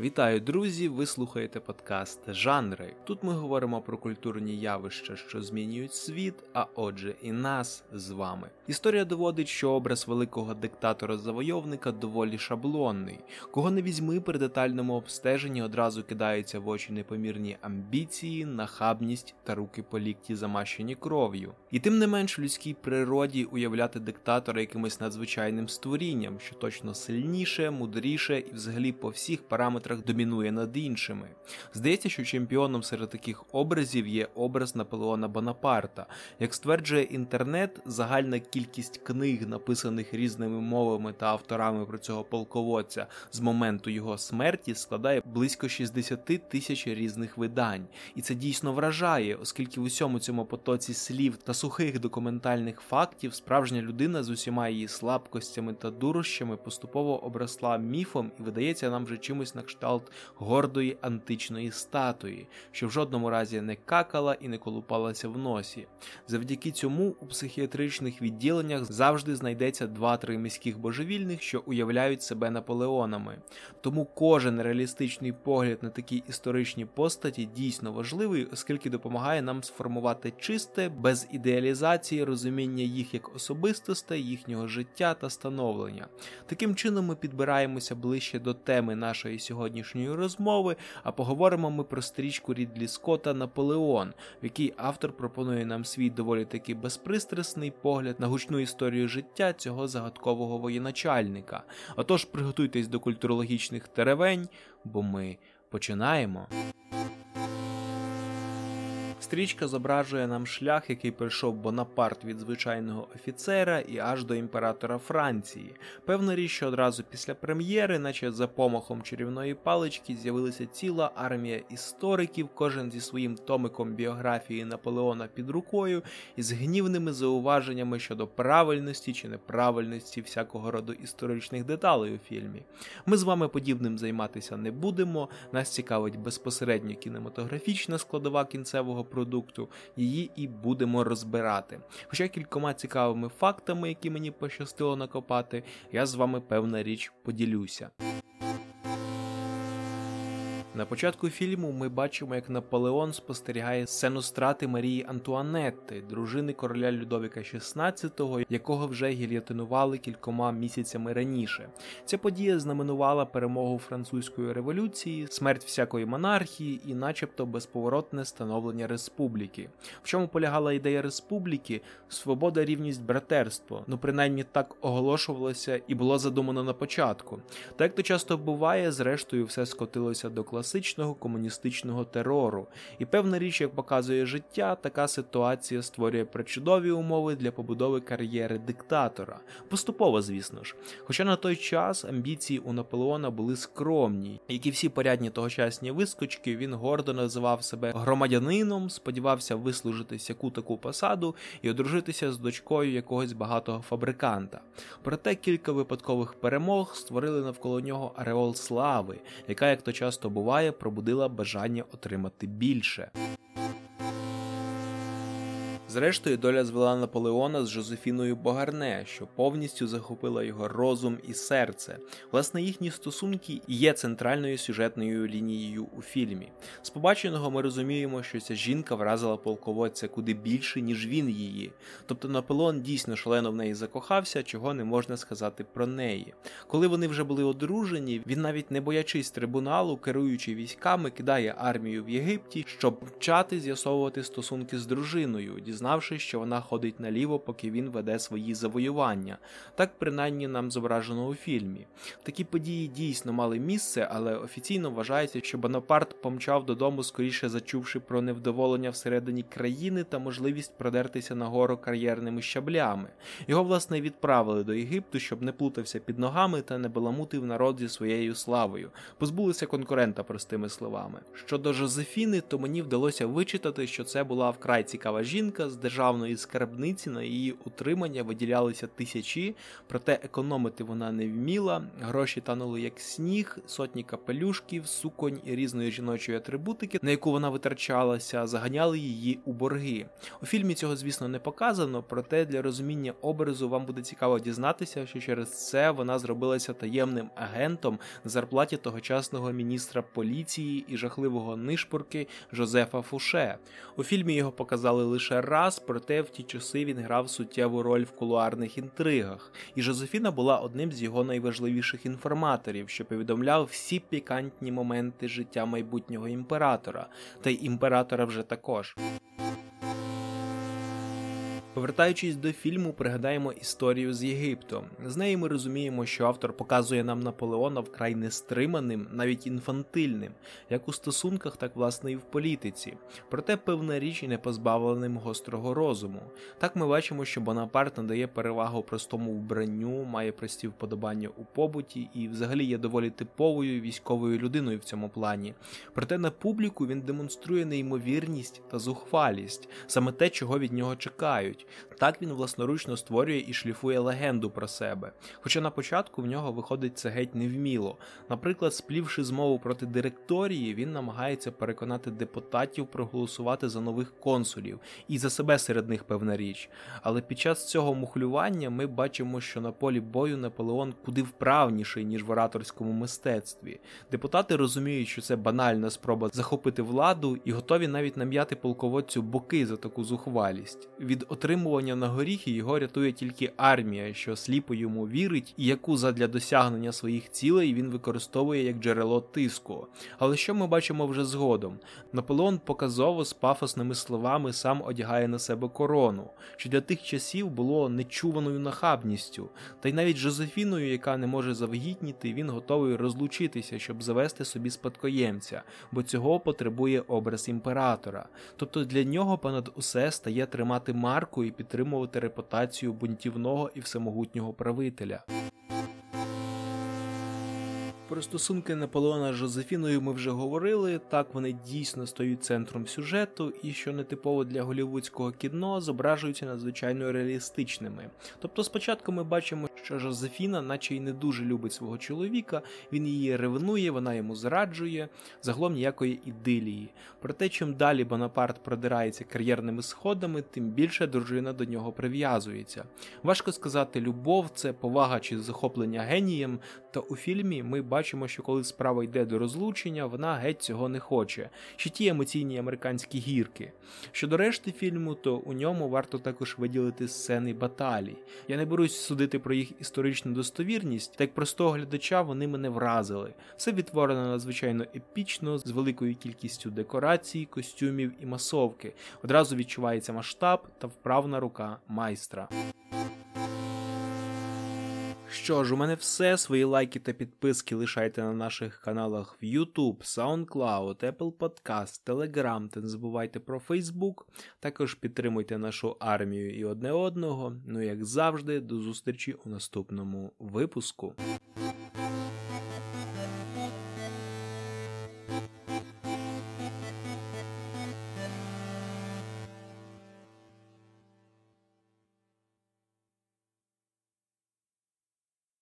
Вітаю, друзі! Ви слухаєте подкаст Жанри. Тут ми говоримо про культурні явища, що змінюють світ, а отже, і нас з вами. Історія доводить, що образ великого диктатора-завойовника доволі шаблонний. Кого не візьми при детальному обстеженні, одразу кидаються в очі непомірні амбіції, нахабність та руки по лікті замащені кров'ю. І тим не менш в людській природі уявляти диктатора якимось надзвичайним створінням, що точно сильніше, мудріше і взагалі по всіх параметрах параметрах домінує над іншими. Здається, що чемпіоном серед таких образів є образ Наполеона Бонапарта. Як стверджує інтернет, загальна кількість книг, написаних різними мовами та авторами про цього полководця з моменту його смерті, складає близько 60 тисяч різних видань. І це дійсно вражає, оскільки в усьому цьому потоці слів та сухих документальних фактів справжня людина з усіма її слабкостями та дурощами поступово обросла міфом і видається нам вже чимось на кшталт гордої античної статуї, що в жодному разі не какала і не колупалася в носі. Завдяки цьому у психіатричних відділеннях завжди знайдеться два-три міських божевільних, що уявляють себе наполеонами. Тому кожен реалістичний погляд на такі історичні постаті дійсно важливий, оскільки допомагає нам сформувати чисте, без ідеалізації розуміння їх як особистостей, їхнього життя та становлення. Таким чином ми підбираємося ближче до теми нашої сьогодні сьогоднішньої розмови, а поговоримо ми про стрічку Рідлі Скотта Наполеон, в якій автор пропонує нам свій доволі таки безпристрасний погляд на гучну історію життя цього загадкового воєначальника. Отож, приготуйтесь до культурологічних теревень, бо ми починаємо. Стрічка зображує нам шлях, який пройшов Бонапарт від звичайного офіцера і аж до імператора Франції. Певна річ, що одразу після прем'єри, наче за помахом чарівної палички, з'явилася ціла армія істориків, кожен зі своїм томиком біографії Наполеона під рукою і з гнівними зауваженнями щодо правильності чи неправильності всякого роду історичних деталей у фільмі. Ми з вами подібним займатися не будемо. Нас цікавить безпосередньо кінематографічна складова кінцевого продукту, її і будемо розбирати. Хоча кількома цікавими фактами, які мені пощастило накопати, я з вами певна річ поділюся. На початку фільму ми бачимо, як Наполеон спостерігає сцену страти Марії Антуанетти, дружини короля Людовіка XVI, якого вже гільотинували кількома місяцями раніше. Ця подія знаменувала перемогу французької революції, смерть всякої монархії і, начебто, безповоротне становлення республіки. В чому полягала ідея республіки? Свобода, рівність, братерство. Ну, принаймні так оголошувалося і було задумано на початку. Так як то часто буває, зрештою, все скотилося до класичного класичного комуністичного терору. І певна річ, як показує життя, така ситуація створює причудові умови для побудови кар'єри диктатора. Поступово, звісно ж. Хоча на той час амбіції у Наполеона були скромні, як і всі порядні тогочасні вискочки, він гордо називав себе громадянином, сподівався вислужити сяку таку посаду і одружитися з дочкою якогось багатого фабриканта. Проте кілька випадкових перемог створили навколо нього ареол слави, яка, як то часто буває, буває, пробудила бажання отримати більше. Зрештою, доля звела Наполеона з Жозефіною Богарне, що повністю захопила його розум і серце. Власне, їхні стосунки є центральною сюжетною лінією у фільмі. З побаченого ми розуміємо, що ця жінка вразила полководця куди більше, ніж він її. Тобто Наполеон дійсно шалено в неї закохався, чого не можна сказати про неї. Коли вони вже були одружені, він навіть не боячись трибуналу, керуючи військами, кидає армію в Єгипті, щоб вчати з'ясовувати стосунки з дружиною дізнавшись, що вона ходить наліво, поки він веде свої завоювання. Так принаймні нам зображено у фільмі. Такі події дійсно мали місце, але офіційно вважається, що Бонапарт помчав додому, скоріше зачувши про невдоволення всередині країни та можливість продертися нагору кар'єрними щаблями. Його, власне, відправили до Єгипту, щоб не плутався під ногами та не баламутив народ зі своєю славою. Позбулися конкурента, простими словами. Щодо Жозефіни, то мені вдалося вичитати, що це була вкрай цікава жінка з державної скарбниці на її утримання виділялися тисячі, проте економити вона не вміла. Гроші танули як сніг, сотні капелюшків, суконь і різної жіночої атрибутики, на яку вона витрачалася, заганяли її у борги. У фільмі цього, звісно, не показано, проте для розуміння образу вам буде цікаво дізнатися, що через це вона зробилася таємним агентом на зарплаті тогочасного міністра поліції і жахливого нишпорки Жозефа Фуше. У фільмі його показали лише раз, проте в ті часи він грав суттєву роль в кулуарних інтригах, і Жозефіна була одним з його найважливіших інформаторів, що повідомляв всі пікантні моменти життя майбутнього імператора, та й імператора вже також. Повертаючись до фільму, пригадаємо історію з Єгиптом. З неї ми розуміємо, що автор показує нам Наполеона вкрай нестриманим, навіть інфантильним, як у стосунках, так власне і в політиці. Проте певна річ і не позбавленим гострого розуму. Так ми бачимо, що Бонапарт надає перевагу простому вбранню, має прості вподобання у побуті і, взагалі, є доволі типовою військовою людиною в цьому плані. Проте на публіку він демонструє неймовірність та зухвалість, саме те, чого від нього чекають. Так він власноручно створює і шліфує легенду про себе. Хоча на початку в нього виходить це геть невміло. Наприклад, сплівши змову проти директорії, він намагається переконати депутатів проголосувати за нових консулів і за себе серед них певна річ. Але під час цього мухлювання ми бачимо, що на полі бою Наполеон куди вправніший, ніж в ораторському мистецтві. Депутати розуміють, що це банальна спроба захопити владу і готові навіть нам'яти полководцю боки за таку зухвалість. Від отримування на горіхи його рятує тільки армія, що сліпо йому вірить, і яку задля досягнення своїх цілей він використовує як джерело тиску. Але що ми бачимо вже згодом? Наполеон показово з пафосними словами сам одягає на себе корону, що для тих часів було нечуваною нахабністю, та й навіть Жозефіною, яка не може завагітніти, він готовий розлучитися, щоб завести собі спадкоємця, бо цього потребує образ імператора. Тобто для нього понад усе стає тримати марку і підтримувати репутацію бунтівного і всемогутнього правителя. Про стосунки Наполеона з Жозефіною ми вже говорили. Так вони дійсно стають центром сюжету, і що нетипово для голівудського кіно, зображуються надзвичайно реалістичними. Тобто, спочатку ми бачимо, що Жозефіна, наче й не дуже любить свого чоловіка, він її ревнує, вона йому зраджує, загалом ніякої ідилії. Проте, чим далі Бонапарт продирається кар'єрними сходами, тим більше дружина до нього прив'язується. Важко сказати, любов це повага чи захоплення генієм, та у фільмі ми бачимо, що коли справа йде до розлучення, вона геть цього не хоче. Ще ті емоційні американські гірки. Щодо решти фільму, то у ньому варто також виділити сцени баталій. Я не берусь судити про їх історичну достовірність, та як простого глядача вони мене вразили. Все відтворено надзвичайно епічно, з великою кількістю декорацій, костюмів і масовки. Одразу відчувається масштаб та вправна рука майстра. Що ж, у мене все. Свої лайки та підписки лишайте на наших каналах в YouTube, SoundCloud, Apple Podcast, Telegram та не забувайте про Facebook. Також підтримуйте нашу армію і одне одного. Ну, як завжди, до зустрічі у наступному випуску.